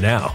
now.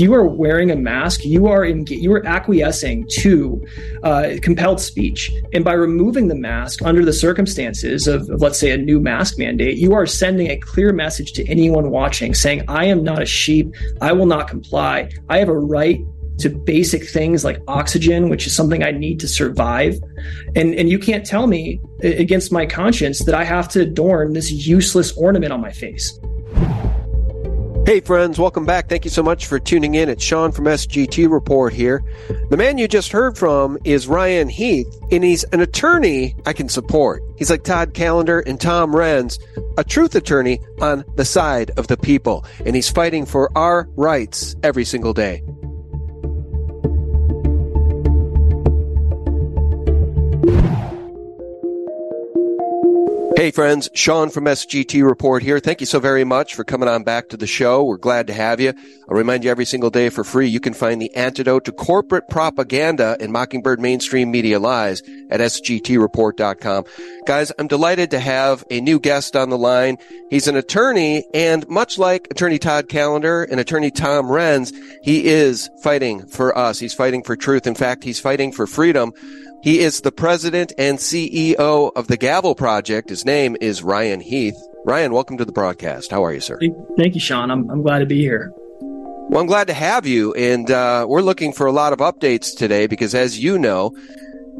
If you are wearing a mask, you are in, you are acquiescing to uh, compelled speech, and by removing the mask under the circumstances of, of, let's say, a new mask mandate, you are sending a clear message to anyone watching, saying, "I am not a sheep. I will not comply. I have a right to basic things like oxygen, which is something I need to survive. And, and you can't tell me against my conscience that I have to adorn this useless ornament on my face. Hey, friends, welcome back. Thank you so much for tuning in. It's Sean from SGT Report here. The man you just heard from is Ryan Heath, and he's an attorney I can support. He's like Todd Callender and Tom Renz, a truth attorney on the side of the people, and he's fighting for our rights every single day. Hey friends, Sean from SGT Report here. Thank you so very much for coming on back to the show. We're glad to have you. I'll remind you every single day for free, you can find the antidote to corporate propaganda and Mockingbird mainstream media lies at sgtreport.com. Guys, I'm delighted to have a new guest on the line. He's an attorney and much like attorney Todd Callender and attorney Tom Renz, he is fighting for us. He's fighting for truth. In fact, he's fighting for freedom. He is the president and CEO of the Gavel Project. His name is Ryan Heath. Ryan, welcome to the broadcast. How are you, sir? Thank you, Sean. I'm, I'm glad to be here. Well, I'm glad to have you. And uh, we're looking for a lot of updates today because, as you know,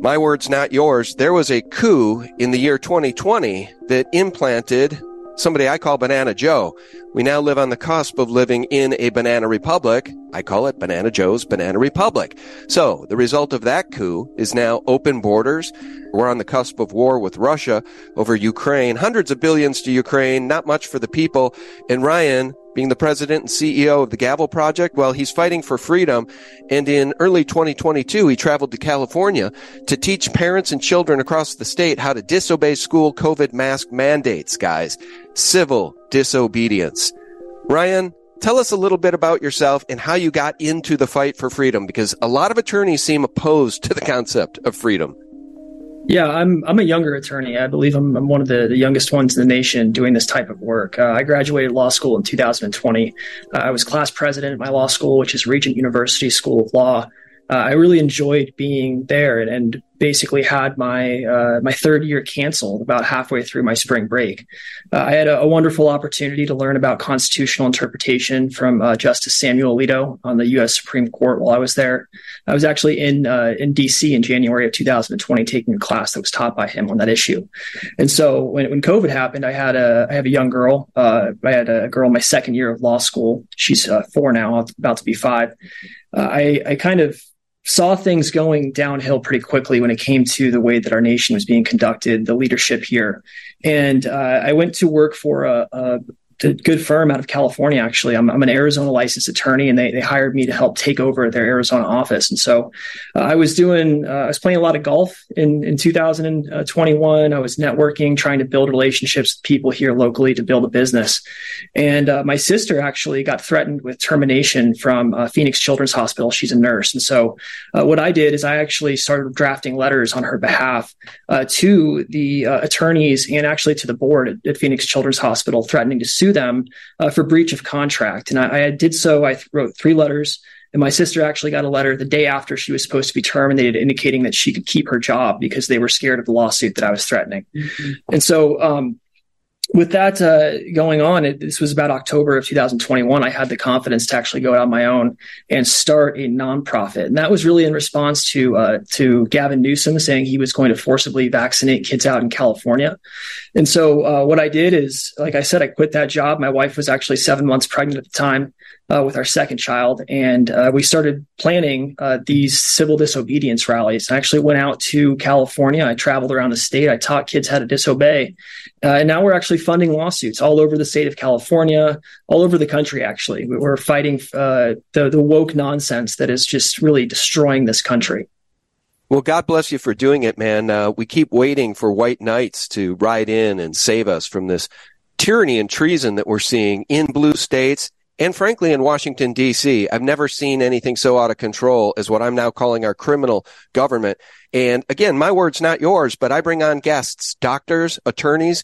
my words, not yours, there was a coup in the year 2020 that implanted somebody I call Banana Joe. We now live on the cusp of living in a banana republic. I call it Banana Joe's Banana Republic. So the result of that coup is now open borders. We're on the cusp of war with Russia over Ukraine, hundreds of billions to Ukraine, not much for the people. And Ryan, being the president and CEO of the Gavel Project, well, he's fighting for freedom. And in early 2022, he traveled to California to teach parents and children across the state how to disobey school COVID mask mandates, guys. Civil disobedience. Ryan, tell us a little bit about yourself and how you got into the fight for freedom, because a lot of attorneys seem opposed to the concept of freedom. Yeah, I'm I'm a younger attorney. I believe I'm, I'm one of the, the youngest ones in the nation doing this type of work. Uh, I graduated law school in 2020. Uh, I was class president at my law school, which is Regent University School of Law. Uh, I really enjoyed being there and, and basically had my uh, my third year canceled about halfway through my spring break. Uh, I had a, a, wonderful opportunity to learn about constitutional interpretation from uh, Justice Samuel Alito on the U.S. Supreme Court while I was there. I was actually in uh, in D.C. in January of 2020 taking a class that was taught by him on that issue. And so when, when COVID happened, I had a I have a young girl. Uh, I had a girl my second year of law school. She's four now, about to be five. I I kind of saw things going downhill pretty quickly when it came to the way that our nation was being conducted, the leadership here. And uh, I went to work for a, a, good firm out of California. Actually, I'm, I'm an Arizona licensed attorney, and they, they hired me to help take over their Arizona office. And so uh, I was doing, uh, I was playing a lot of golf in in 2021. I was networking, trying to build relationships with people here locally to build a business. And uh, my sister actually got threatened with termination from uh, Phoenix Children's Hospital. She's a nurse, and so uh, what I did is I actually started drafting letters on her behalf uh, to the attorneys and actually to the board at, at Phoenix Children's Hospital, threatening to sue them uh, for breach of contract. And I, I did so. I th- wrote three letters. And my sister actually got a letter the day after she was supposed to be terminated, indicating that she could keep her job because they were scared of the lawsuit that I was threatening. Mm-hmm. And so, um, with that uh, going on, it, this was about October of 2021. I had the confidence to actually go out on my own and start a nonprofit, and that was really in response to uh, to Gavin Newsom saying he was going to forcibly vaccinate kids out in California. And so, uh, what I did is, like I said, I quit that job. My wife was actually seven months pregnant at the time. Uh, with our second child, and uh, we started planning uh, these civil disobedience rallies. I actually went out to California. I traveled around the state. I taught kids how to disobey, uh, and now we're actually funding lawsuits all over the state of California, all over the country. Actually, we're fighting uh, the the woke nonsense that is just really destroying this country. Well, God bless you for doing it, man. Uh, we keep waiting for white knights to ride in and save us from this tyranny and treason that we're seeing in blue states and frankly in Washington D.C. I've never seen anything so out of control as what I'm now calling our criminal government. And again, my word's not yours, but I bring on guests, doctors, attorneys,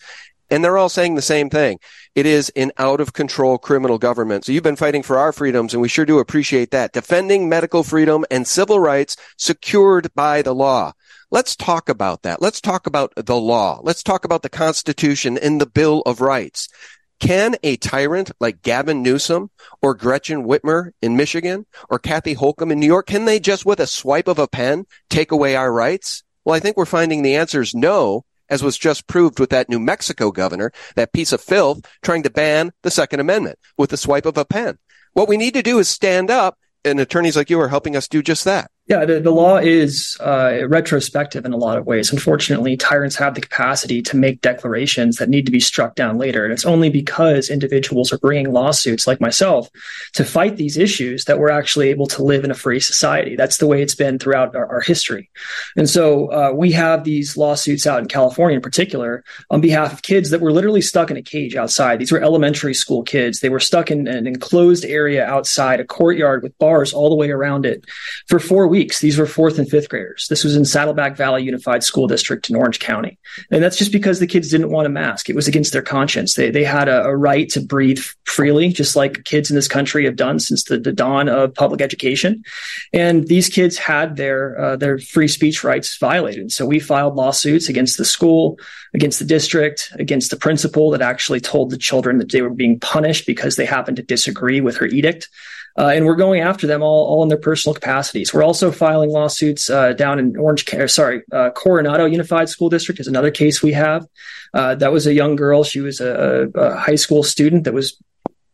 and they're all saying the same thing. It is an out of control criminal government. So you've been fighting for our freedoms and we sure do appreciate that. Defending medical freedom and civil rights secured by the law. Let's talk about that. Let's talk about the law. Let's talk about the Constitution and the Bill of Rights. Can a tyrant like Gavin Newsom or Gretchen Whitmer in Michigan or Kathy Hochul in New York, can they just with a swipe of a pen take away our rights? Well, I think we're finding the answer is no as was just proved with that New Mexico governor, that piece of filth trying to ban the Second Amendment with the swipe of a pen. What we need to do is stand up, and attorneys like you are helping us do just that. Yeah, the, the law is uh, retrospective in a lot of ways. Unfortunately, tyrants have the capacity to make declarations that need to be struck down later. And it's only because individuals are bringing lawsuits like myself to fight these issues that we're actually able to live in a free society. That's the way it's been throughout our, our history. And so uh, we have these lawsuits out in California in particular on behalf of kids that were literally stuck in a cage outside. These were elementary school kids. They were stuck in an enclosed area outside a courtyard with bars all the way around it for four weeks weeks. These were fourth and fifth graders. This was in Saddleback Valley Unified School District in Orange County. And that's just because the kids didn't want a mask. It was against their conscience. They, they had a, a right to breathe freely, just like kids in this country have done since the, the dawn of public education. And these kids had their, uh, their free speech rights violated. So we filed lawsuits against the school, against the district, against the principal that actually told the children that they were being punished because they happened to disagree with her edict. Uh, and we're going after them all, all in their personal capacities. We're also filing lawsuits uh, down in Orange, sorry, uh, Coronado Unified School District is another case we have. Uh, that was a young girl. She was a, a, high school student that was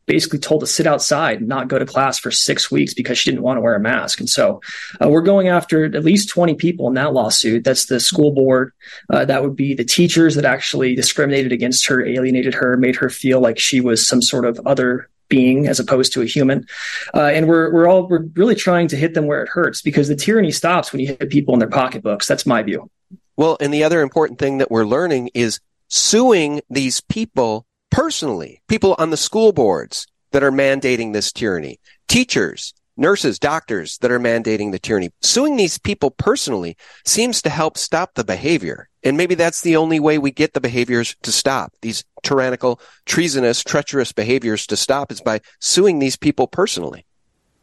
basically told to sit outside and not go to class for six weeks because she didn't want to wear a mask. And so uh, we're going after at least 20 people in that lawsuit. That's the school board. Uh, that would be the teachers that actually discriminated against her, alienated her, made her feel like she was some sort of other being as opposed to a human. Uh, and we're we're all we're really trying to hit them where it hurts because the tyranny stops when you hit people in their pocketbooks. That's my view. Well, and the other important thing that we're learning is suing these people personally, people on the school boards that are mandating this tyranny, teachers, nurses, doctors that are mandating the tyranny. Suing these people personally seems to help stop the behavior. And maybe that's the only way we get the behaviors to stop. These tyrannical, treasonous, treacherous behaviors to stop is by suing these people personally.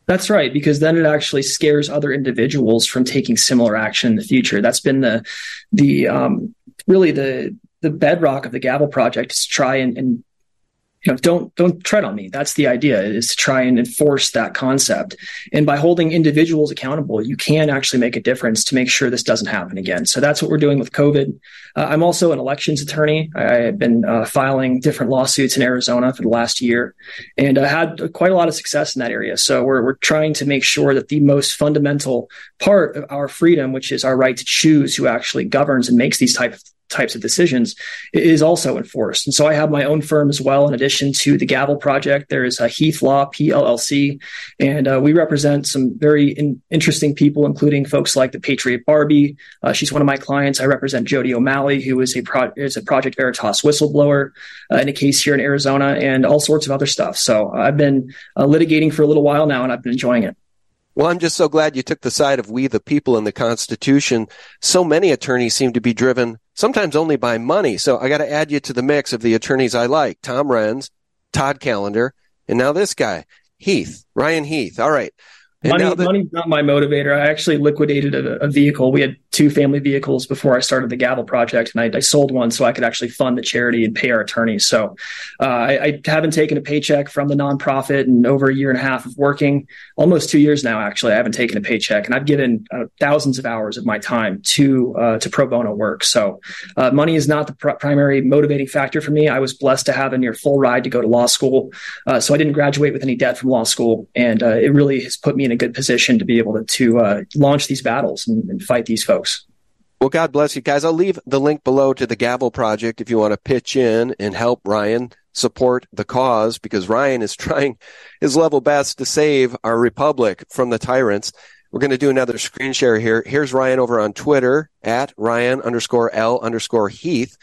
That's right, because then it actually scares other individuals from taking similar action in the future. That's been the the um, really the the bedrock of the Gavel Project is to try and, and you know don't don't tread on me. That's the idea is to try and enforce that concept. And by holding individuals accountable you can actually make a difference to make sure this doesn't happen again. So that's what we're doing with covid. Uh, i'm also an elections attorney. I've been uh, filing different lawsuits in arizona for the last year and i had quite a lot of success in that area. So we're, we're trying to make sure that the most fundamental part of our freedom which is our right to choose who actually governs and makes these type of types of decisions is also enforced. And so I have my own firm as well. In addition to the Gavel Project, there is a Heath Law PLLC, and uh, we represent some very in- interesting people, including folks like the Patriot Barbie. Uh, she's one of my clients. I represent Jodi O'Malley, who is a pro- is a Project Veritas whistleblower uh, in a case here in Arizona, and all sorts of other stuff. So I've been uh, litigating for a little while now, and I've been enjoying it. Well, I'm just so glad you took the side of we the people in the Constitution. So many attorneys seem to be driven sometimes only by money. So I got to add you to the mix of the attorneys I like. Tom Renz, Todd Callender, and now this guy, Heath, Ryan Heath. All right. And money, money's not my motivator. I actually liquidated a, a, vehicle. We had two family vehicles before I started the Gavel Project, and I, I sold one so I could actually fund the charity and pay our attorneys. So uh, I, I, haven't taken a paycheck from the nonprofit in over a year and a half of working, almost two years now. Actually, I haven't taken a paycheck, and I've given uh, thousands of hours of my time to uh, to pro bono work. So uh, money is not the pr- primary motivating factor for me. I was blessed to have a near full ride to go to law school, uh, so I didn't graduate with any debt from law school, and uh, it really has put me in a good position to be able to, to uh, launch these battles and, and fight these folks. Well, God bless you guys. I'll leave the link below to the Gavel Project if you want to pitch in and help Ryan support the cause because Ryan is trying his level best to save our republic from the tyrants. We're going to do another screen share here. Here's Ryan over on Twitter at Ryan underscore L underscore Heath.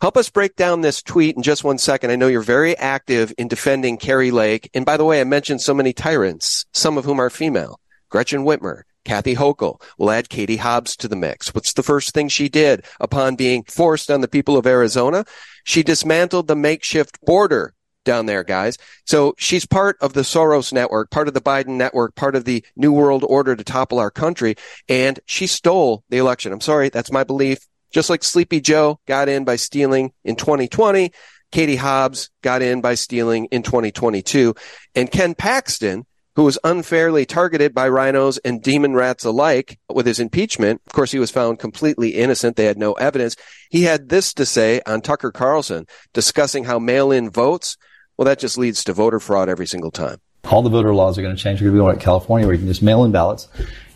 Help us break down this tweet in just one second. I know you're very active in defending Kari Lake. And by the way, I mentioned so many tyrants, some of whom are female. Gretchen Whitmer, Kathy Hochul We'll add Katie Hobbs to the mix. What's the first thing she did upon being forced on the people of Arizona? She dismantled the makeshift border down there, guys. So she's part of the Soros network, part of the Biden network, part of the New World Order to topple our country. And she stole the election. I'm sorry. That's my belief. Just like Sleepy Joe got in by stealing in 2020, Katie Hobbs got in by stealing in 2022. And Ken Paxton who was unfairly targeted by RINOs and demon rats alike with his impeachment. Of course, he was found completely innocent. They had no evidence. He had this to say on Tucker Carlson discussing how mail-in votes, well, that just leads to voter fraud every single time. All the voter laws are going to change. We're going to be to California where you can just mail in ballots.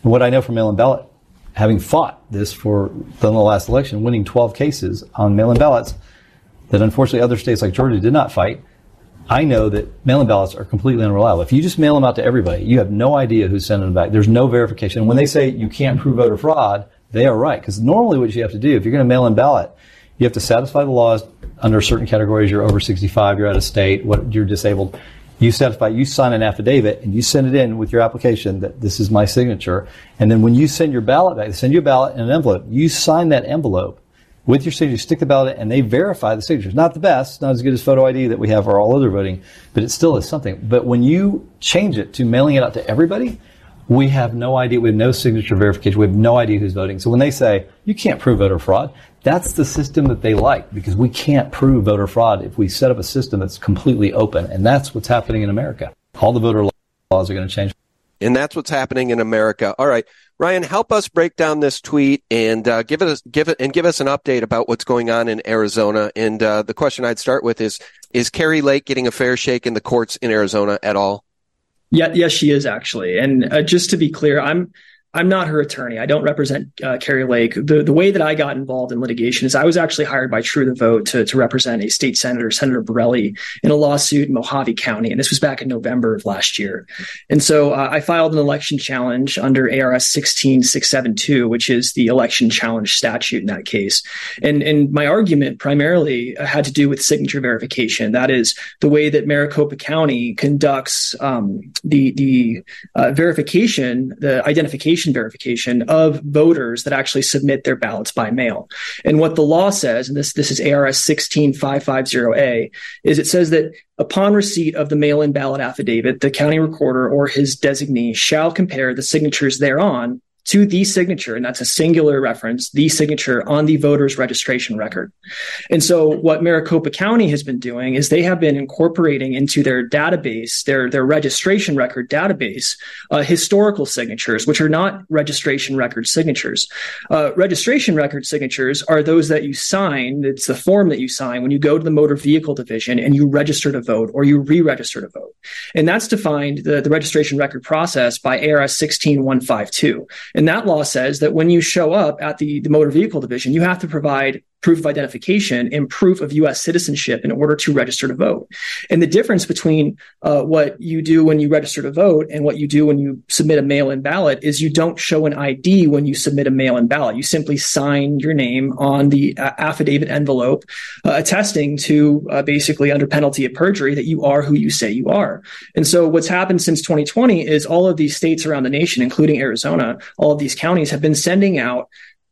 And what I know from mail in ballot, having fought this for the last election, winning 12 cases on mail in ballots that unfortunately other states like Georgia did not fight, I know that mail-in ballots are completely unreliable. If you just mail them out to everybody, you have no idea who's sending them back. There's no verification. And when they say you can't prove voter fraud, they are right. Because normally what you have to do, if you're going to mail in ballot, you have to satisfy the laws under certain categories. You're over 65, you're out of state, what, you're disabled. You satisfy, you sign an affidavit and you send it in with your application that this is my signature. And then when you send your ballot back, they send you a ballot in an envelope. You sign that envelope with your signature, stick the ballot and they verify the signatures. Not the best, not as good as photo ID that we have for all other voting, but it still is something. But when you change it to mailing it out to everybody, we have no idea. We have no signature verification. We have no idea who's voting. So when they say you can't prove voter fraud, that's the system that they like because we can't prove voter fraud if we set up a system that's completely open. And that's what's happening in America. All the voter laws are going to change. And that's what's happening in America. All right. Ryan, help us break down this tweet and uh, give it give it and give us an update about what's going on in Arizona. And uh, the question I'd start with is: Is Kari Lake getting a fair shake in the courts in Arizona at all? Yeah, yes, she is actually. And uh, just to be clear, I'm I'm not her attorney. I don't represent uh, Kari Lake. The the way that I got involved in litigation is I was actually hired by True the Vote to, to represent a state senator, Senator Borrelli, in a lawsuit in Mohave County, and this was back in November of last year. And so uh, I filed an election challenge under ARS 16672, which is the election challenge statute in that case. And and my argument primarily had to do with signature verification. That is the way that Maricopa County conducts um, the the uh, verification, the identification verification of voters that actually submit their ballots by mail. And what the law says, and this, this is ARS 16550A, is it says that upon receipt of the mail-in ballot affidavit, the county recorder or his designee shall compare the signatures thereon to the signature, and that's a singular reference, the signature on the voter's registration record. And so what Maricopa County has been doing is they have been incorporating into their database, their, their registration record database, uh, historical signatures, which are not registration record signatures. Uh, registration record signatures are those that you sign. It's the form that you sign when you go to the motor vehicle division and you register to vote or you re-register to vote. And that's defined, the, the registration record process by ARS 16152. And that law says that when you show up at the, the motor vehicle division, you have to provide proof of identification and proof of U.S. citizenship in order to register to vote. And the difference between uh, what you do when you register to vote and what you do when you submit a mail-in ballot is you don't show an ID when you submit a mail-in ballot. You simply sign your name on the uh, affidavit envelope, uh, attesting to uh, basically under penalty of perjury that you are who you say you are. And so what's happened since 2020 is all of these states around the nation, including Arizona, all of these counties have been sending out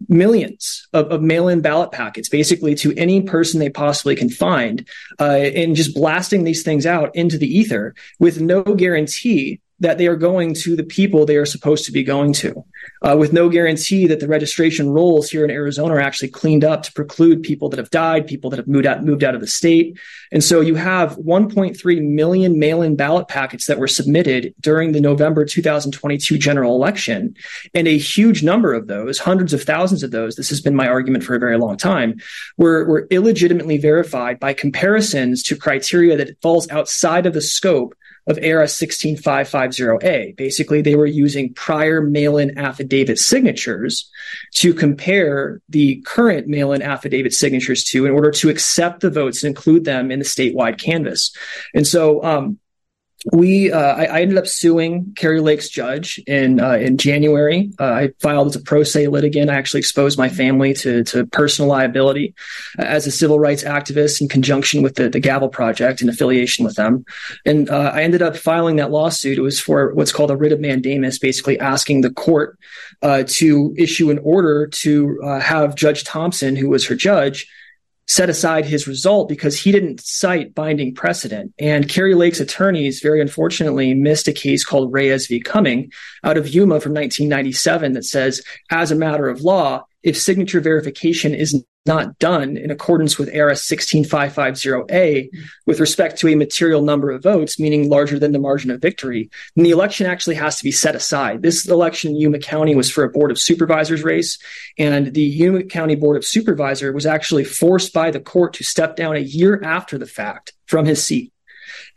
millions of, of, mail-in ballot packets basically to any person they possibly can find uh, and just blasting these things out into the ether with no guarantee that they are going to the people they are supposed to be going to, uh, with no guarantee that the registration rolls here in Arizona are actually cleaned up to preclude people that have died, people that have moved out, moved out of the state. And so you have 1.3 million mail-in ballot packets that were submitted during the November 2022 general election. And a huge number of those, hundreds of thousands of those, this has been my argument for a very long time, were, were illegitimately verified by comparisons to criteria that falls outside of the scope of ERA 16550A. Basically, they were using prior mail-in affidavit signatures to compare the current mail-in affidavit signatures to in order to accept the votes and include them in the statewide canvass. And so, um, we uh, I, I, ended up suing Kari Lake's judge in uh, in January. Uh, I filed as a pro se litigant. I actually exposed my family to to personal liability uh, as a civil rights activist in conjunction with the, the Gavel Project in affiliation with them. And uh, I ended up filing that lawsuit. It was for what's called a writ of mandamus, basically asking the court uh, to issue an order to have Judge Thompson, who was her judge, set aside his result because he didn't cite binding precedent. And Kari Lake's attorneys, very unfortunately, missed a case called Reyes v. Cuming out of Yuma from 1997 that says, as a matter of law, if signature verification is not done in accordance with ARS 16550A with respect to a material number of votes, meaning larger than the margin of victory, then the election actually has to be set aside. This election in Yuma County was for a Board of Supervisors race, and the Yuma County Board of Supervisor was actually forced by the court to step down a year after the fact from his seat.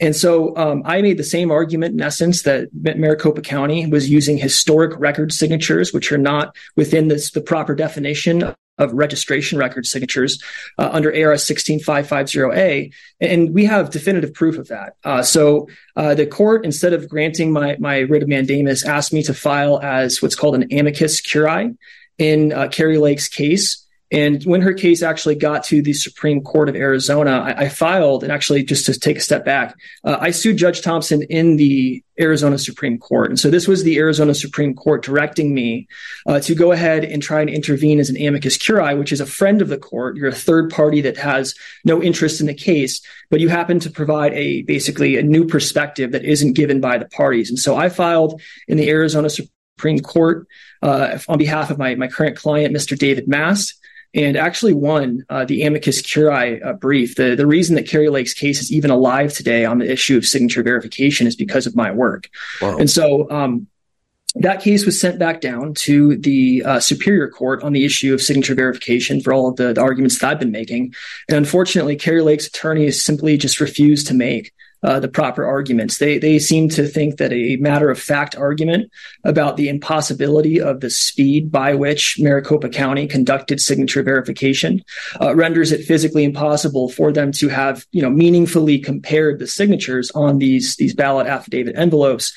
And so um, I made the same argument in essence that Maricopa County was using historic record signatures, which are not within this, the proper definition of registration record signatures uh, under ARS 16550A. And we have definitive proof of that. Uh, so uh, the court, instead of granting my, my writ of mandamus, asked me to file as what's called an amicus curiae in uh, Kari Lake's case. And when her case actually got to the Supreme Court of Arizona, I, I filed, and actually, just to take a step back, uh, I sued Judge Thompson in the Arizona Supreme Court. And so this was the Arizona Supreme Court directing me uh, to go ahead and try and intervene as an amicus curiae, which is a friend of the court. You're a third party that has no interest in the case, but you happen to provide a basically a new perspective that isn't given by the parties. And so I filed in the Arizona Supreme Court uh, on behalf of my, my current client, Mr. David Mast and actually won uh, the amicus curiae uh, brief. The, the reason that Kari Lake's case is even alive today on the issue of signature verification is because of my work. Wow. And so um, that case was sent back down to the uh, Superior Court on the issue of signature verification for all of the, the arguments that I've been making. And unfortunately, Kari Lake's attorneys simply just refused to make uh, the proper arguments. They they seem to think that a matter of fact argument about the impossibility of the speed by which Maricopa County conducted signature verification uh, renders it physically impossible for them to have you know meaningfully compared the signatures on these these ballot affidavit envelopes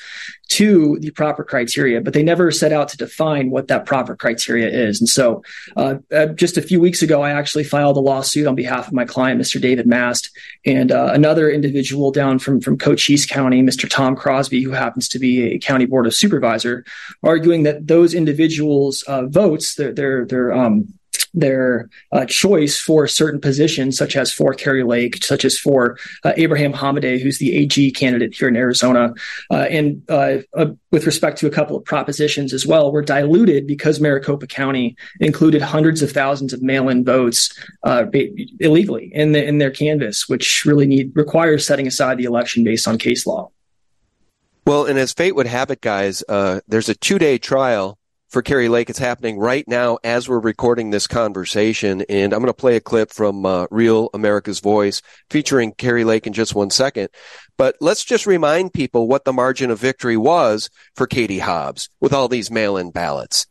to the proper criteria, but they never set out to define what that proper criteria is. And so, uh, uh, just a few weeks ago, I actually filed a lawsuit on behalf of my client, Mr. David Mast, and uh, another individual down from from Cochise County, Mr. Tom Crosby, who happens to be a county board of supervisor, arguing that those individuals' uh, votes, their their their um, their uh, choice for certain positions, such as for Kari Lake, such as for uh, Abraham Hamadeh, who's the AG candidate here in Arizona, uh, and uh, uh, with respect to a couple of propositions as well, were diluted because Maricopa County included hundreds of thousands of mail-in votes uh, illegally in, the, in their canvass, which really need requires setting aside the election based on case law. Well, and as fate would have it, guys, there's a two-day trial for Kari Lake. It's happening right now as we're recording this conversation. And I'm going to play a clip from uh, Real America's Voice featuring Kari Lake in just one second. But let's just remind people what the margin of victory was for Katie Hobbs with all these mail-in ballots.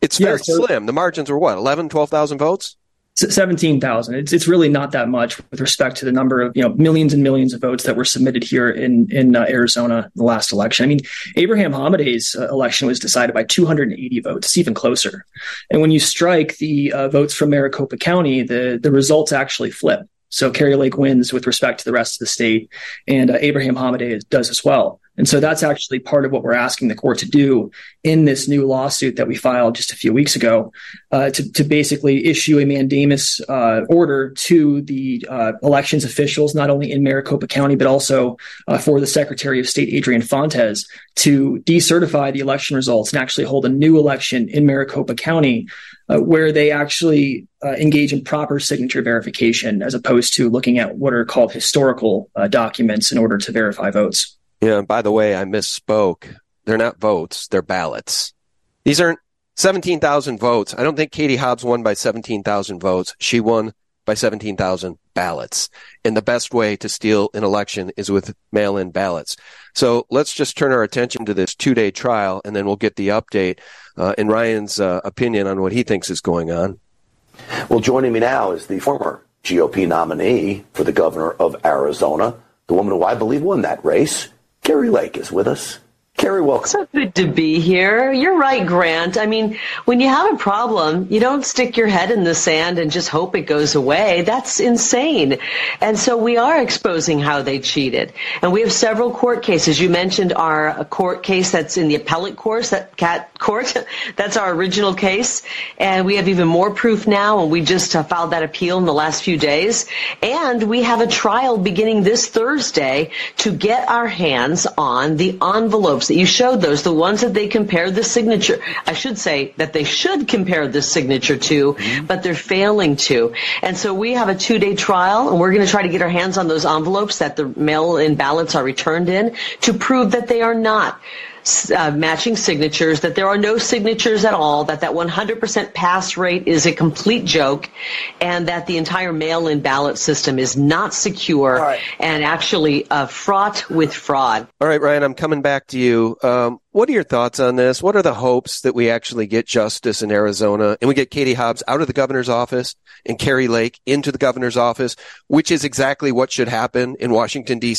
It's very yeah, so- slim. The margins were what, 11, 12,000 votes? Seventeen thousand. It's it's really not that much with respect to the number of you know millions and millions of votes that were submitted here in in uh, Arizona the last election. I mean, Abraham Hamadeh's uh, election was decided by 280 votes. It's even closer. And when you strike the uh, votes from Maricopa County, the the results actually flip. So Kari Lake wins with respect to the rest of the state, and uh, Abraham Hamadeh does as well. And so that's actually part of what we're asking the court to do in this new lawsuit that we filed just a few weeks ago, uh, to, to basically issue a mandamus uh, order to the uh, elections officials, not only in Maricopa County, but also uh, for the Secretary of State, Adrian Fontes, to decertify the election results and actually hold a new election in Maricopa County uh, where they actually uh, engage in proper signature verification as opposed to looking at what are called historical uh, documents in order to verify votes. Yeah, by the way, I misspoke. They're not votes, they're ballots. These aren't 17,000 votes. I don't think Katie Hobbs won by 17,000 votes. She won by 17,000 ballots. And the best way to steal an election is with mail in ballots. So let's just turn our attention to this two day trial and then we'll get the update uh, and Ryan's uh, opinion on what he thinks is going on. Well, joining me now is the former GOP nominee for the governor of Arizona, the woman who I believe won that race. Kari Lake is with us. Kari, welcome. So good to be here. You're right, Grant. I mean, when you have a problem, you don't stick your head in the sand and just hope it goes away. That's insane. And so we are exposing how they cheated. And we have several court cases. You mentioned our court case that's in the appellate that cat court. that's our original case. And we have even more proof now. And we just uh, filed that appeal in the last few days. And we have a trial beginning this Thursday to get our hands on the envelopes that you showed those, the ones that they compared the signature, I should say that they should compare the signature to, mm-hmm. but they're failing to. And so we have a two day trial and we're going to try to get our hands on those envelopes that the mail in ballots are returned in to prove that they are not uh, matching signatures, that there are no signatures at all, that that 100% pass rate is a complete joke, and that the entire mail-in ballot system is not secure right. and actually uh, fraught with fraud. All right, Ryan, I'm coming back to you. Um, what are your thoughts on this? What are the hopes that we actually get justice in Arizona and we get Katie Hobbs out of the governor's office and Kari Lake into the governor's office, which is exactly what should happen in Washington, D.C.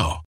now.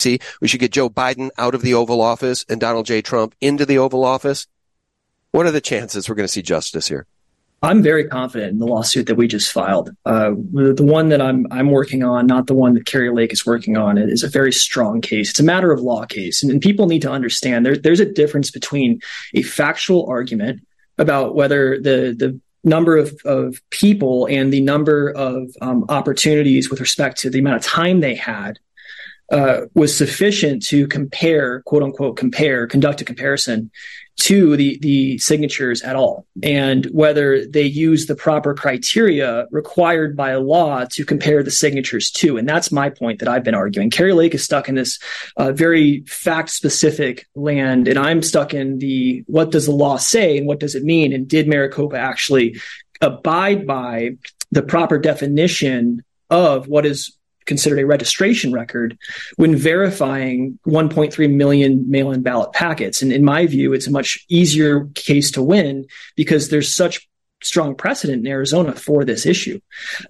See, we should get Joe Biden out of the Oval Office and Donald J. Trump into the Oval Office. What are the chances we're going to see justice here? I'm very confident in the lawsuit that we just filed. Uh, the one that I'm I'm working on, not the one that Kari Lake is working on, is a very strong case. It's a matter of law case, and, and people need to understand there, there's a difference between a factual argument about whether the the number of, of people and the number of um, opportunities with respect to the amount of time they had uh, was sufficient to compare, quote unquote, compare, conduct a comparison to the the signatures at all. And whether they use the proper criteria required by law to compare the signatures to. And that's my point that i've been arguing. Kari lake is stuck in this uh, very fact specific land and i'm stuck in the what does the law say and what does it mean? And did maricopa actually abide by the proper definition of what is considered a registration record when verifying 1.3 million mail in ballot packets. And in my view, it's a much easier case to win because there's such strong precedent in Arizona for this issue.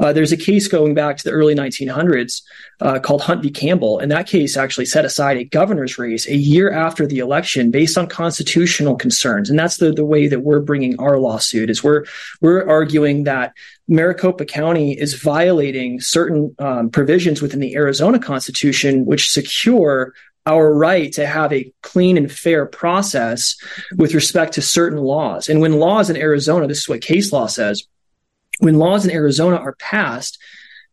Uh, there's a case going back to the early 1900s uh, called Hunt v. Campbell, and that case actually set aside a governor's race a year after the election based on constitutional concerns. And that's the, the way that we're bringing our lawsuit is we're we're arguing that Maricopa County is violating certain um, provisions within the Arizona Constitution, which secure our right to have a clean and fair process with respect to certain laws. And when laws in Arizona, this is what case law says, when laws in Arizona are passed,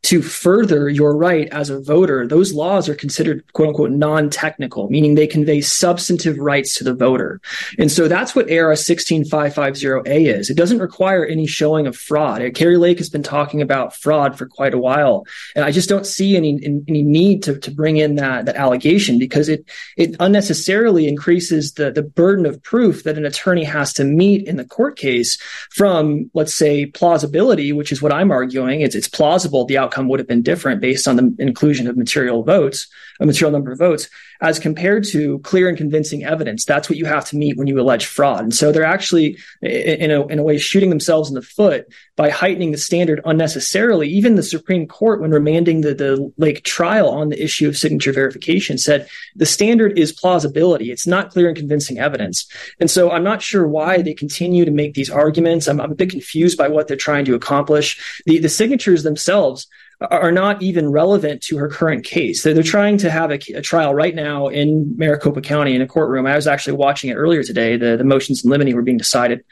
to further your right as a voter, those laws are considered quote unquote non technical, meaning they convey substantive rights to the voter. And so that's what ARS 16550A is. It doesn't require any showing of fraud. Kari Lake has been talking about fraud for quite a while. And I just don't see any, any need to, to bring in that, that allegation because it, it unnecessarily increases the, the burden of proof that an attorney has to meet in the court case from, let's say, plausibility, which is what I'm arguing. It's, it's plausible the outcome outcome would have been different based on the inclusion of material votes, a material number of votes, as compared to clear and convincing evidence. That's what you have to meet when you allege fraud. And so they're actually, in a, in a way, shooting themselves in the foot by heightening the standard unnecessarily. Even the Supreme Court, when remanding the, the Lake trial on the issue of signature verification, said the standard is plausibility. It's not clear and convincing evidence. And so I'm not sure why they continue to make these arguments. I'm, I'm a bit confused by what they're trying to accomplish. The, the signatures themselves are not even relevant to her current case. They're, they're trying to have a, a, trial right now in Maricopa County in a courtroom. I was actually watching it earlier today. The, the motions in limine were being decided.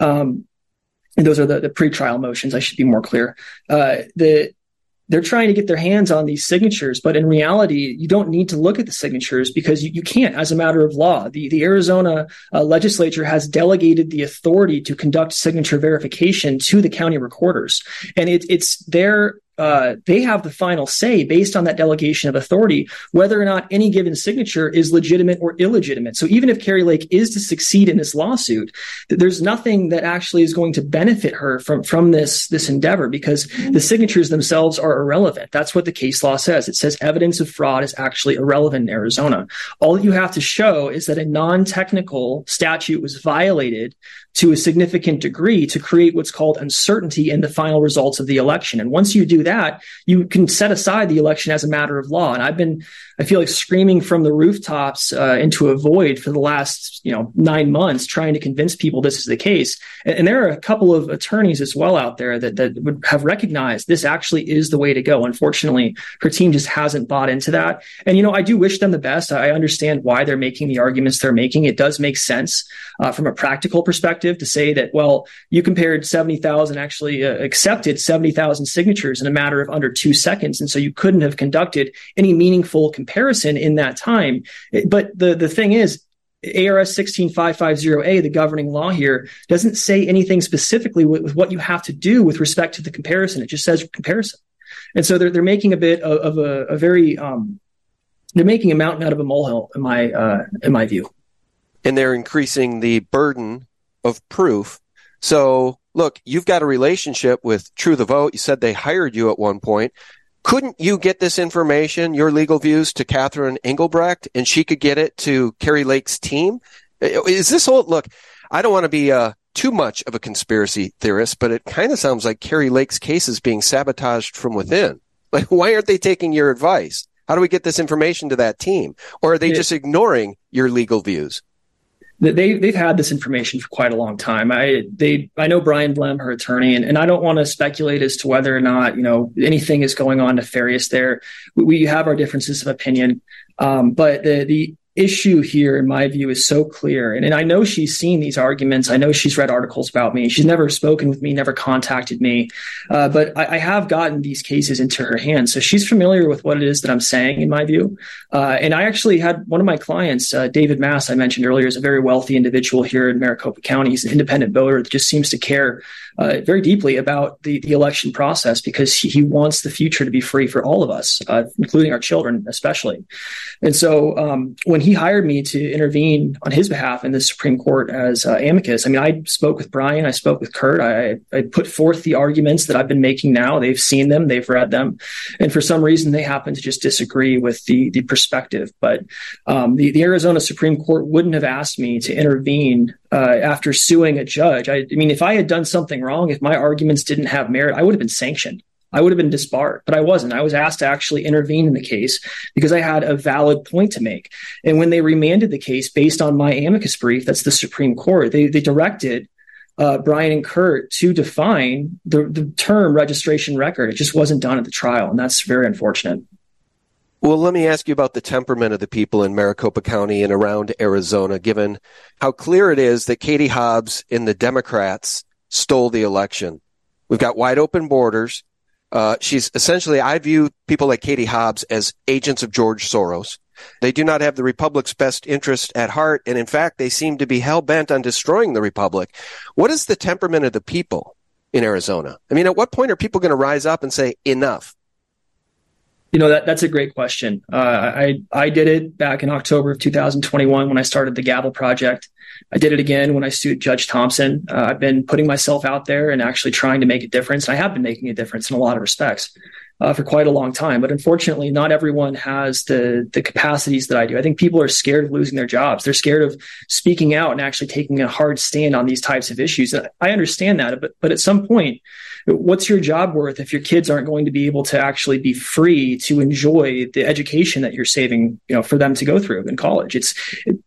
Um, and those are the, the pre-trial motions. I should be more clear. Uh, the they're trying to get their hands on these signatures, but in reality, you don't need to look at the signatures because you, you can't as a matter of law. The, the Arizona uh, legislature has delegated the authority to conduct signature verification to the county recorders. And it, it's their uh, they have the final say based on that delegation of authority whether or not any given signature is legitimate or illegitimate. So even if Kari Lake is to succeed in this lawsuit, there's nothing that actually is going to benefit her from from this this endeavor because the signatures themselves are irrelevant. That's what the case law says. It says evidence of fraud is actually irrelevant in Arizona. All that you have to show is that a non-technical statute was violated to a significant degree to create what's called uncertainty in the final results of the election. And once you do that, you can set aside the election as a matter of law. And I've been, I feel like screaming from the rooftops uh, into a void for the last, you know, nine months, trying to convince people this is the case. And, and there are a couple of attorneys as well out there that, that would have recognized this actually is the way to go. Unfortunately, her team just hasn't bought into that. And, you know, I do wish them the best. I understand why they're making the arguments they're making. It does make sense uh, from a practical perspective to say that, well, you compared 70,000, actually uh, accepted 70,000 signatures in a matter of under two seconds. And so you couldn't have conducted any meaningful in that time. But the, the thing is, ARS 16550A, the governing law here, doesn't say anything specifically with, with, what you have to do with respect to the comparison. It just says comparison. And so they're, they're making a bit of, of a, a, very, um, they're making a mountain out of a molehill in my, uh, in my view. and they're increasing the burden of proof. So look, you've got a relationship with True the Vote. You said they hired you at one point. Couldn't you get this information, your legal views, to Catherine Engelbrecht, and she could get it to Kari Lake's team? Is this whole look? I don't want to be uh, too much of a conspiracy theorist, but it kind of sounds like Kari Lake's case is being sabotaged from within. Like, why aren't they taking your advice? How do we get this information to that team? Or are they yeah. just ignoring your legal views? They they've had this information for quite a long time. I they I know Bryan Blehm, her attorney, and, and I don't want to speculate as to whether or not you know anything is going on nefarious there. We, we have our differences of opinion, um, but the the issue here, in my view, is so clear. And, and I know she's seen these arguments. I know she's read articles about me. She's never spoken with me, never contacted me. Uh, but I, I, have gotten these cases into her hands. So she's familiar with what it is that I'm saying, in my view. Uh, and I actually had one of my clients, uh, David Mass, I mentioned earlier, is a very wealthy individual here in Maricopa County. He's an independent voter that just seems to care uh, very deeply about the, the election process because he, he, wants the future to be free for all of us, uh, including our children, especially. And so um, when he hired me to intervene on his behalf in the Supreme Court as uh, amicus, I mean, I spoke with Brian, I spoke with Kurt, I, I put forth the arguments that I've been making now. They've seen them, they've read them. And for some reason, they happen to just disagree with the, the perspective. But um, the, the Arizona Supreme Court wouldn't have asked me to intervene uh, after suing a judge. I, I mean, if I had done something wrong, if my arguments didn't have merit, I would have been sanctioned. I would have been disbarred, but I wasn't. I was asked to actually intervene in the case because I had a valid point to make. And when they remanded the case based on my amicus brief, that's the Supreme Court, they, they directed uh, Brian and Kurt to define the, the term registration record. It just wasn't done at the trial, and that's very unfortunate. Well, let me ask you about the temperament of the people in Maricopa County and around Arizona, given how clear it is that Katie Hobbs and the Democrats stole the election. We've got wide open borders. Uh, she's essentially, I view people like Katie Hobbs as agents of George Soros. They do not have the Republic's best interest at heart. And in fact, they seem to be hell bent on destroying the Republic. What is the temperament of the people in Arizona? I mean, at what point are people going to rise up and say enough? You know that that's a great question. Uh, I I did it back in October of 2021 when I started the Gavel Project. I did it again when I sued Judge Thompson. Uh, I've been putting myself out there and actually trying to make a difference. I have been making a difference in a lot of respects uh, for quite a long time. But unfortunately, not everyone has the the capacities that I do. I think people are scared of losing their jobs. They're scared of speaking out and actually taking a hard stand on these types of issues. I understand that, but but at some point what's your job worth if your kids aren't going to be able to actually be free to enjoy the education that you're saving, you know, for them to go through in college? It's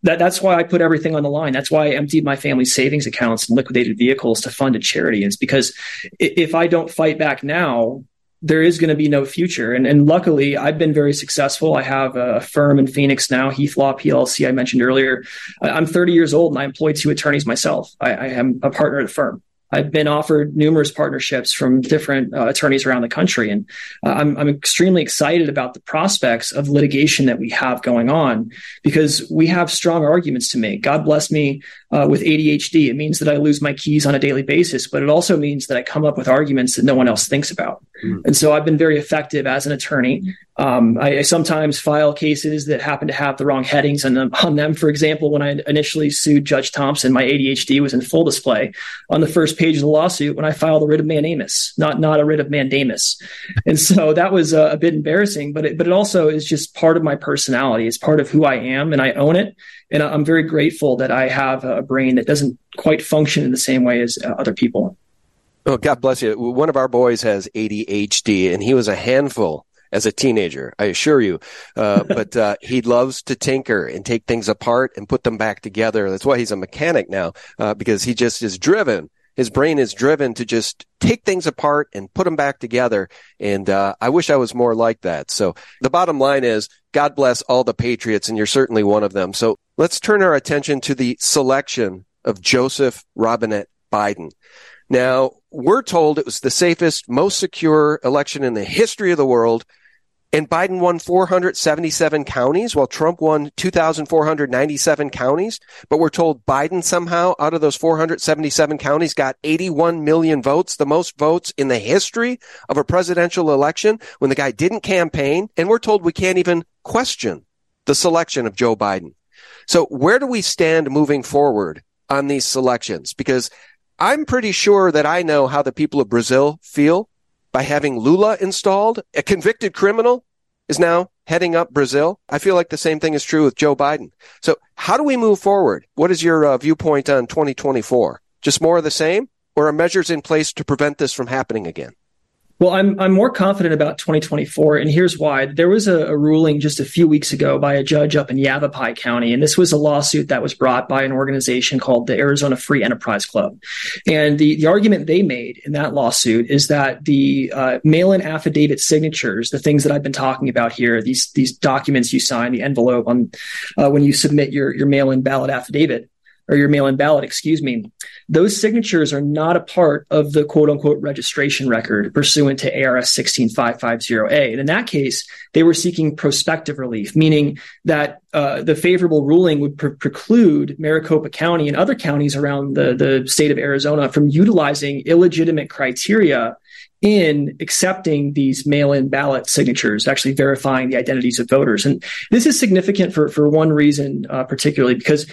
that that's why I put everything on the line. That's why I emptied my family's savings accounts and liquidated vehicles to fund a charity. It's because if I don't fight back now, there is going to be no future. And, and luckily, I've been very successful. I have a firm in Phoenix now, Heath Law PLC, I mentioned earlier. I'm 30 years old and I employ two attorneys myself. I, I am a partner at the firm. I've been offered numerous partnerships from different uh, attorneys around the country, and uh, I'm, I'm extremely excited about the prospects of litigation that we have going on because we have strong arguments to make. God bless me uh, with ADHD. It means that I lose my keys on a daily basis, but it also means that I come up with arguments that no one else thinks about. Mm. And so I've been very effective as an attorney. Um, I, I, sometimes file cases that happen to have the wrong headings them, on them. For example, when I initially sued Judge Thompson, my ADHD was in full display on the first page of the lawsuit when I filed a writ of mandamus, not not a writ of mandamus. And so that was a, a bit embarrassing, but it, but it also is just part of my personality. It's part of who I am, and I own it. And I'm very grateful that I have a brain that doesn't quite function in the same way as uh, other people. Oh, God bless you. One of our boys has ADHD, and he was a handful as a teenager, I assure you. Uh, but uh, he loves to tinker and take things apart and put them back together. That's why he's a mechanic now, uh, because he just is driven. His brain is driven to just take things apart and put them back together. And uh, I wish I was more like that. So the bottom line is, God bless all the patriots, and you're certainly one of them. So let's turn our attention to the selection of Joseph Robinette Biden. Now, we're told it was the safest, most secure election in the history of the world. And Biden won 477 counties while Trump won 2,497 counties. But we're told Biden somehow out of those 477 counties got 81 million votes, the most votes in the history of a presidential election when the guy didn't campaign. And we're told we can't even question the selection of Joe Biden. So where do we stand moving forward on these selections? Because I'm pretty sure that I know how the people of Brazil feel by having Lula installed. A convicted criminal is now heading up Brazil. I feel like the same thing is true with Joe Biden. So how do we move forward? What is your uh, viewpoint on 2024? Just more of the same or are measures in place to prevent this from happening again? Well, I'm I'm more confident about 2024, and here's why. There was a, a, ruling just a few weeks ago by a judge up in Yavapai County, and this was a lawsuit that was brought by an organization called the Arizona Free Enterprise Club. And the the argument they made in that lawsuit is that the uh, mail-in affidavit signatures, the things that I've been talking about here, these these documents you sign, the envelope on uh, when you submit your your mail-in ballot affidavit, or your mail in ballot, excuse me, those signatures are not a part of the quote unquote registration record pursuant to ARS 16550A. And in that case, they were seeking prospective relief, meaning that uh, the favorable ruling would pre- preclude Maricopa County and other counties around the, the state of Arizona from utilizing illegitimate criteria in accepting these mail-in ballot signatures, actually verifying the identities of voters. And this is significant for, for one reason, uh, particularly because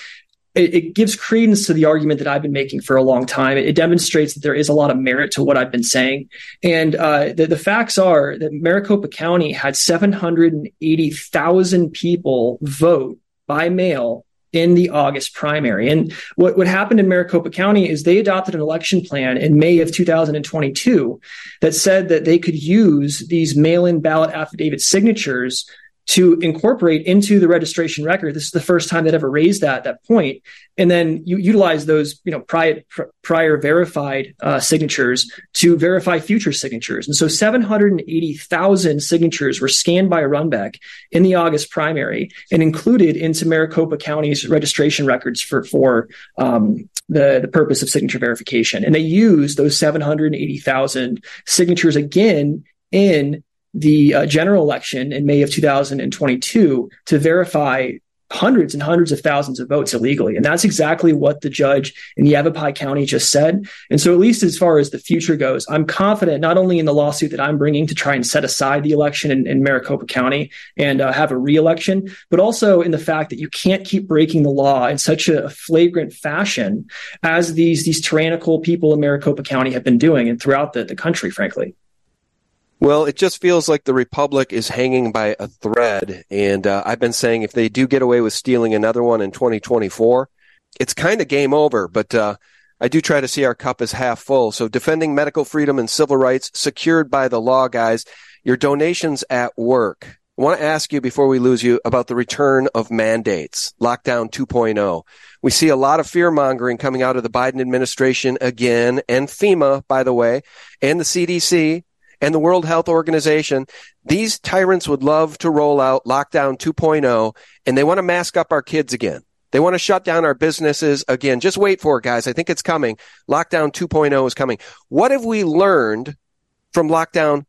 it, it, gives credence to the argument that I've been making for a long time. It, it demonstrates that there is a lot of merit to what I've been saying. And uh, the, the facts are that Maricopa County had 780,000 people vote by mail in the August primary. And what, what happened in Maricopa County is they adopted an election plan in May of 2022 that said that they could use these mail in ballot affidavit signatures to incorporate into the registration record. This is the first time that ever raised that that point, and then you utilize those you know prior prior verified uh, signatures to verify future signatures. And so 780,000 signatures were scanned by Runbeck in the August primary and included into Maricopa County's registration records for for um, the the purpose of signature verification. And they used those 780,000 signatures again in the uh, general election in May of 2022 to verify hundreds and hundreds of thousands of votes illegally. And that's exactly what the judge in Yavapai County just said. And so, at least as far as the future goes, I'm confident not only in the lawsuit that I'm bringing to try and set aside the election in, in Maricopa County and uh, have a reelection, but also in the fact that you can't keep breaking the law in such a flagrant fashion as these, these tyrannical people in Maricopa County have been doing and throughout the, the country, frankly. Well, it just feels like the Republic is hanging by a thread. And uh, I've been saying if they do get away with stealing another one in 2024, it's kind of game over. But uh, I do try to see our cup as half full. So defending medical freedom and civil rights secured by the law, guys. Your donations at work. I want to ask you before we lose you about the return of mandates, lockdown 2.0. We see a lot of fear mongering coming out of the Biden administration again and FEMA, by the way, and the CDC and the World Health Organization. These tyrants would love to roll out lockdown 2.0 and they want to mask up our kids again. They want to shut down our businesses again. Just wait for it, guys. I think it's coming. Lockdown 2.0 is coming. What have we learned from lockdown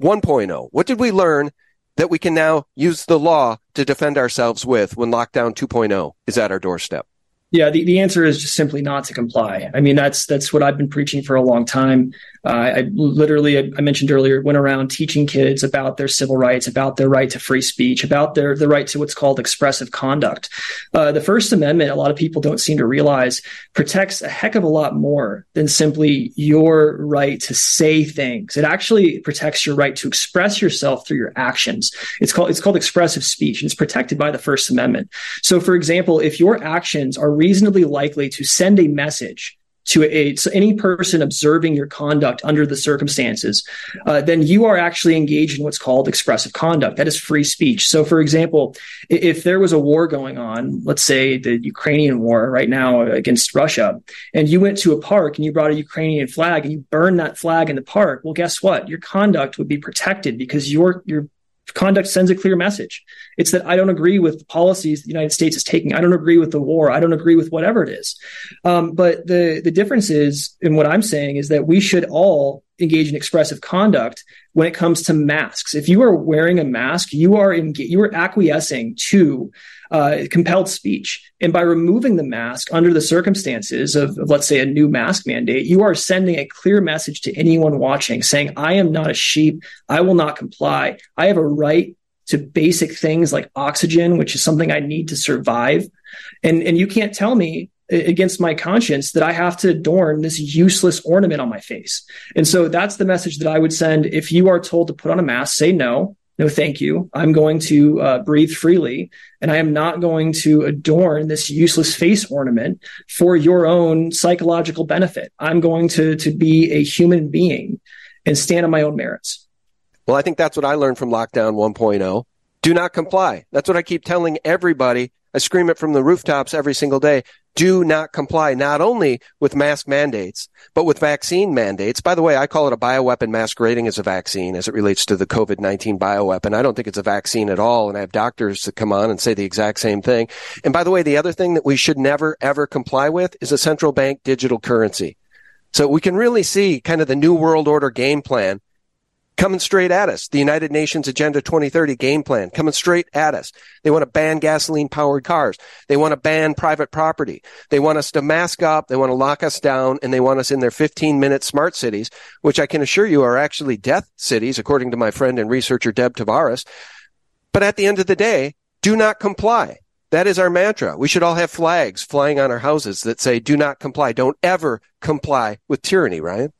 1.0? What did we learn that we can now use the law to defend ourselves with when lockdown 2.0 is at our doorstep? Yeah, the, the answer is just simply not to comply. I mean, that's that's what I've been preaching for a long time. Uh, I literally, I mentioned earlier, went around teaching kids about their civil rights, about their right to free speech, about their the right to what's called expressive conduct. Uh, the First Amendment, a lot of people don't seem to realize, protects a heck of a lot more than simply your right to say things. It actually protects your right to express yourself through your actions. It's called it's called expressive speech, and it's protected by the First Amendment. So, for example, if your actions are reasonably likely to send a message to a so any person observing your conduct under the circumstances, uh, then you are actually engaged in what's called expressive conduct. That is free speech. So, for example, if there was a war going on, let's say the Ukrainian war right now against Russia, and you went to a park and you brought a Ukrainian flag and you burned that flag in the park, well, guess what? Your conduct would be protected because your your conduct sends a clear message. It's that I don't agree with the policies the United States is taking. I don't agree with the war. I don't agree with whatever it is. Um, but the the difference is, in what I'm saying, is that we should all engage in expressive conduct when it comes to masks. If you are wearing a mask, you are in, you are acquiescing to uh, compelled speech. And by removing the mask under the circumstances of, of, let's say, a new mask mandate, you are sending a clear message to anyone watching saying, I am not a sheep. I will not comply. I have a right to basic things like oxygen, which is something I need to survive. And, and you can't tell me against my conscience that I have to adorn this useless ornament on my face. And so that's the message that I would send. If you are told to put on a mask, say no. No, thank you. I'm going to uh, breathe freely and I am not going to adorn this useless face ornament for your own psychological benefit. I'm going to, to be a human being and stand on my own merits. Well, I think that's what I learned from lockdown 1.0. Do not comply. That's what I keep telling everybody. I scream it from the rooftops every single day do not comply not only with mask mandates, but with vaccine mandates. By the way, I call it a bioweapon masquerading as a vaccine as it relates to the COVID-19 bioweapon. I don't think it's a vaccine at all. And I have doctors that come on and say the exact same thing. And by the way, the other thing that we should never ever comply with is a central bank digital currency. So we can really see kind of the new world order game plan coming straight at us. The United Nations Agenda 2030 game plan coming straight at us. They want to ban gasoline powered cars. They want to ban private property. They want us to mask up. They want to lock us down and they want us in their 15 minute smart cities, which I can assure you are actually death cities, according to my friend and researcher Deb Tavares. But at the end of the day, do not comply. That is our mantra. We should all have flags flying on our houses that say, do not comply. Don't ever comply with tyranny, Ryan.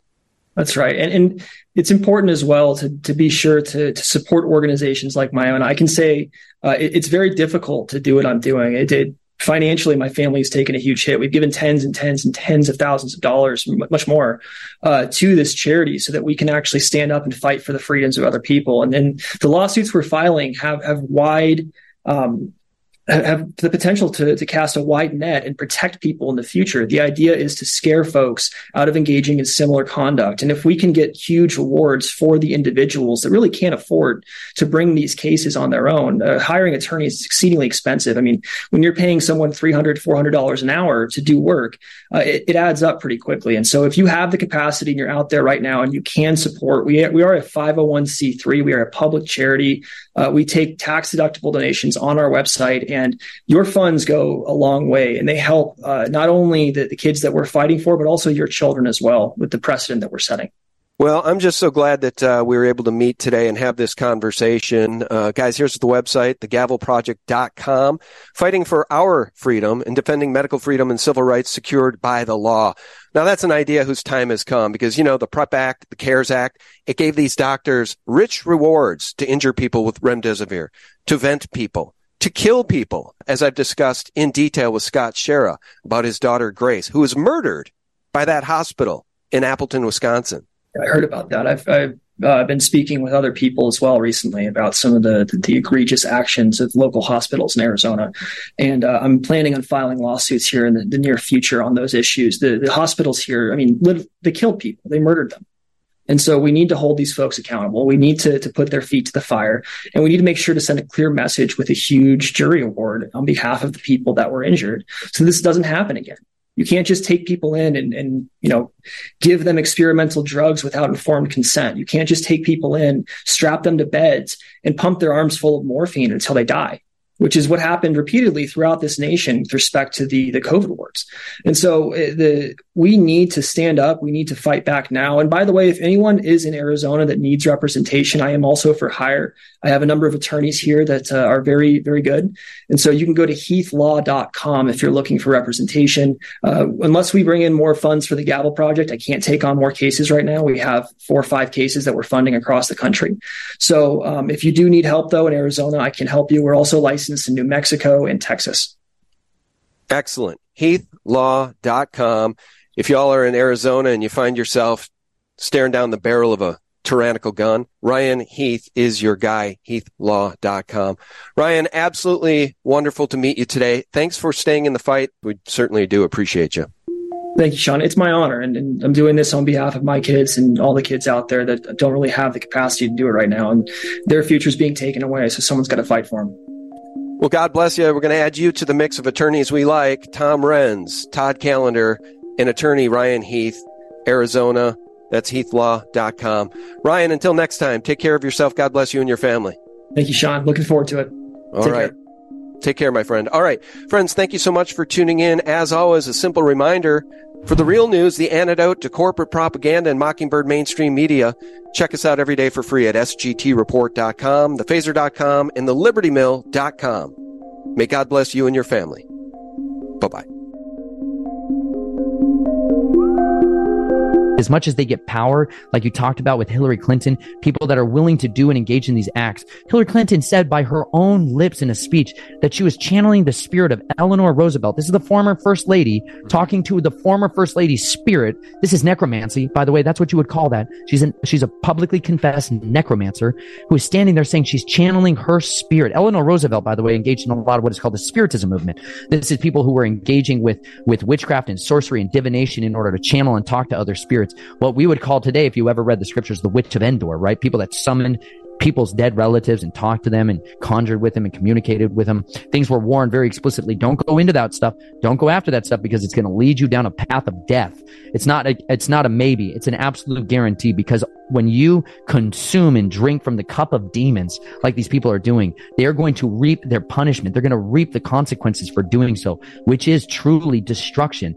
That's right. And, and it's important as well to, to be sure to, to support organizations like my own. I can say uh, it, it's very difficult to do what I'm doing. It did financially, my family has taken a huge hit. We've given tens and tens and tens of thousands of dollars, much more, uh, to this charity so that we can actually stand up and fight for the freedoms of other people. And then the lawsuits we're filing have, have wide, um, have the potential to, to cast a wide net and protect people in the future. The idea is to scare folks out of engaging in similar conduct. And if we can get huge rewards for the individuals that really can't afford to bring these cases on their own, uh, hiring attorneys is exceedingly expensive. I mean, when you're paying someone $300, $400 an hour to do work, uh, it, it, adds up pretty quickly. And so if you have the capacity and you're out there right now and you can support, we, we are a 501c3, we are a public charity. Uh, we take tax deductible donations on our website and your funds go a long way and they help uh, not only the, the kids that we're fighting for, but also your children as well with the precedent that we're setting. Well, I'm just so glad that uh, we were able to meet today and have this conversation. Uh, guys, here's the website, thegavelproject.com, fighting for our freedom and defending medical freedom and civil rights secured by the law. Now that's an idea whose time has come because, you know, the PrEP Act, the CARES Act, it gave these doctors rich rewards to injure people with remdesivir, to vent people, to kill people, as I've discussed in detail with Scott Schara about his daughter Grace, who was murdered by that hospital in Appleton, Wisconsin. I heard about that. I've, I've uh, been speaking with other people as well recently about some of the, the, the egregious actions of local hospitals in Arizona. And uh, I'm planning on filing lawsuits here in the, the near future on those issues. The, the hospitals here, I mean, live, they killed people, they murdered them. And so we need to hold these folks accountable. We need to, to put their feet to the fire and we need to make sure to send a clear message with a huge jury award on behalf of the people that were injured. So this doesn't happen again. You can't just take people in and, and, you know, give them experimental drugs without informed consent. You can't just take people in, strap them to beds and pump their arms full of morphine until they die which is what happened repeatedly throughout this nation with respect to the the COVID wards. And so uh, the we need to stand up. We need to fight back now. And by the way, if anyone is in Arizona that needs representation, I am also for hire. I have a number of attorneys here that uh, are very very good. And so you can go to heathlaw.com if you're looking for representation. Uh, unless we bring in more funds for the Gavel Project, I can't take on more cases right now. We have four or five cases that we're funding across the country. So um, if you do need help though in Arizona, I can help you. We're also licensed in New Mexico and Texas. Excellent. Heathlaw.com. If y'all are in Arizona and you find yourself staring down the barrel of a tyrannical gun, Ryan Heath is your guy, heathlaw.com. Ryan, absolutely wonderful to meet you today. Thanks for staying in the fight. We certainly do appreciate you. Thank you, Sean. It's my honor. And, and, I'm doing this on behalf of my kids and all the kids out there that don't really have the capacity to do it right now. And their future is being taken away. So someone's got to fight for them. Well, God bless you. We're going to add you to the mix of attorneys we like Tom Renz, Todd Callender, and attorney Ryan Heath, Arizona. That's heathlaw.com. Ryan, until next time, take care of yourself. God bless you and your family. Thank you, Sean. Looking forward to it. All take right. Care. Take care, my friend. All right. Friends, thank you so much for tuning in. As always, a simple reminder for the real news, the antidote to corporate propaganda and Mockingbird mainstream media, check us out every day for free at sgtreport.com, thephaser.com, and thelibertymill.com. May God bless you and your family. Bye bye. As much as they get power, like you talked about with Hillary Clinton, people that are willing to do and engage in these acts. Hillary Clinton said by her own lips in a speech that she was channeling the spirit of Eleanor Roosevelt. This is the former first lady talking to the former first lady's spirit. This is necromancy, by the way. That's what you would call that. She's an, she's a publicly confessed necromancer who is standing there saying she's channeling her spirit. Eleanor Roosevelt, by the way, engaged in a lot of what is called the spiritism movement. This is people who were engaging with, with witchcraft and sorcery and divination in order to channel and talk to other spirits what we would call today, if you ever read the scriptures, the witch of Endor, right? People that summoned people's dead relatives and talked to them and conjured with them and communicated with them. Things were warned very explicitly. Don't go into that stuff. Don't go after that stuff because it's going to lead you down a path of death. It's not a, it's not a maybe. It's an absolute guarantee because when you consume and drink from the cup of demons, like these people are doing, they are going to reap their punishment. They're going to reap the consequences for doing so, which is truly destruction.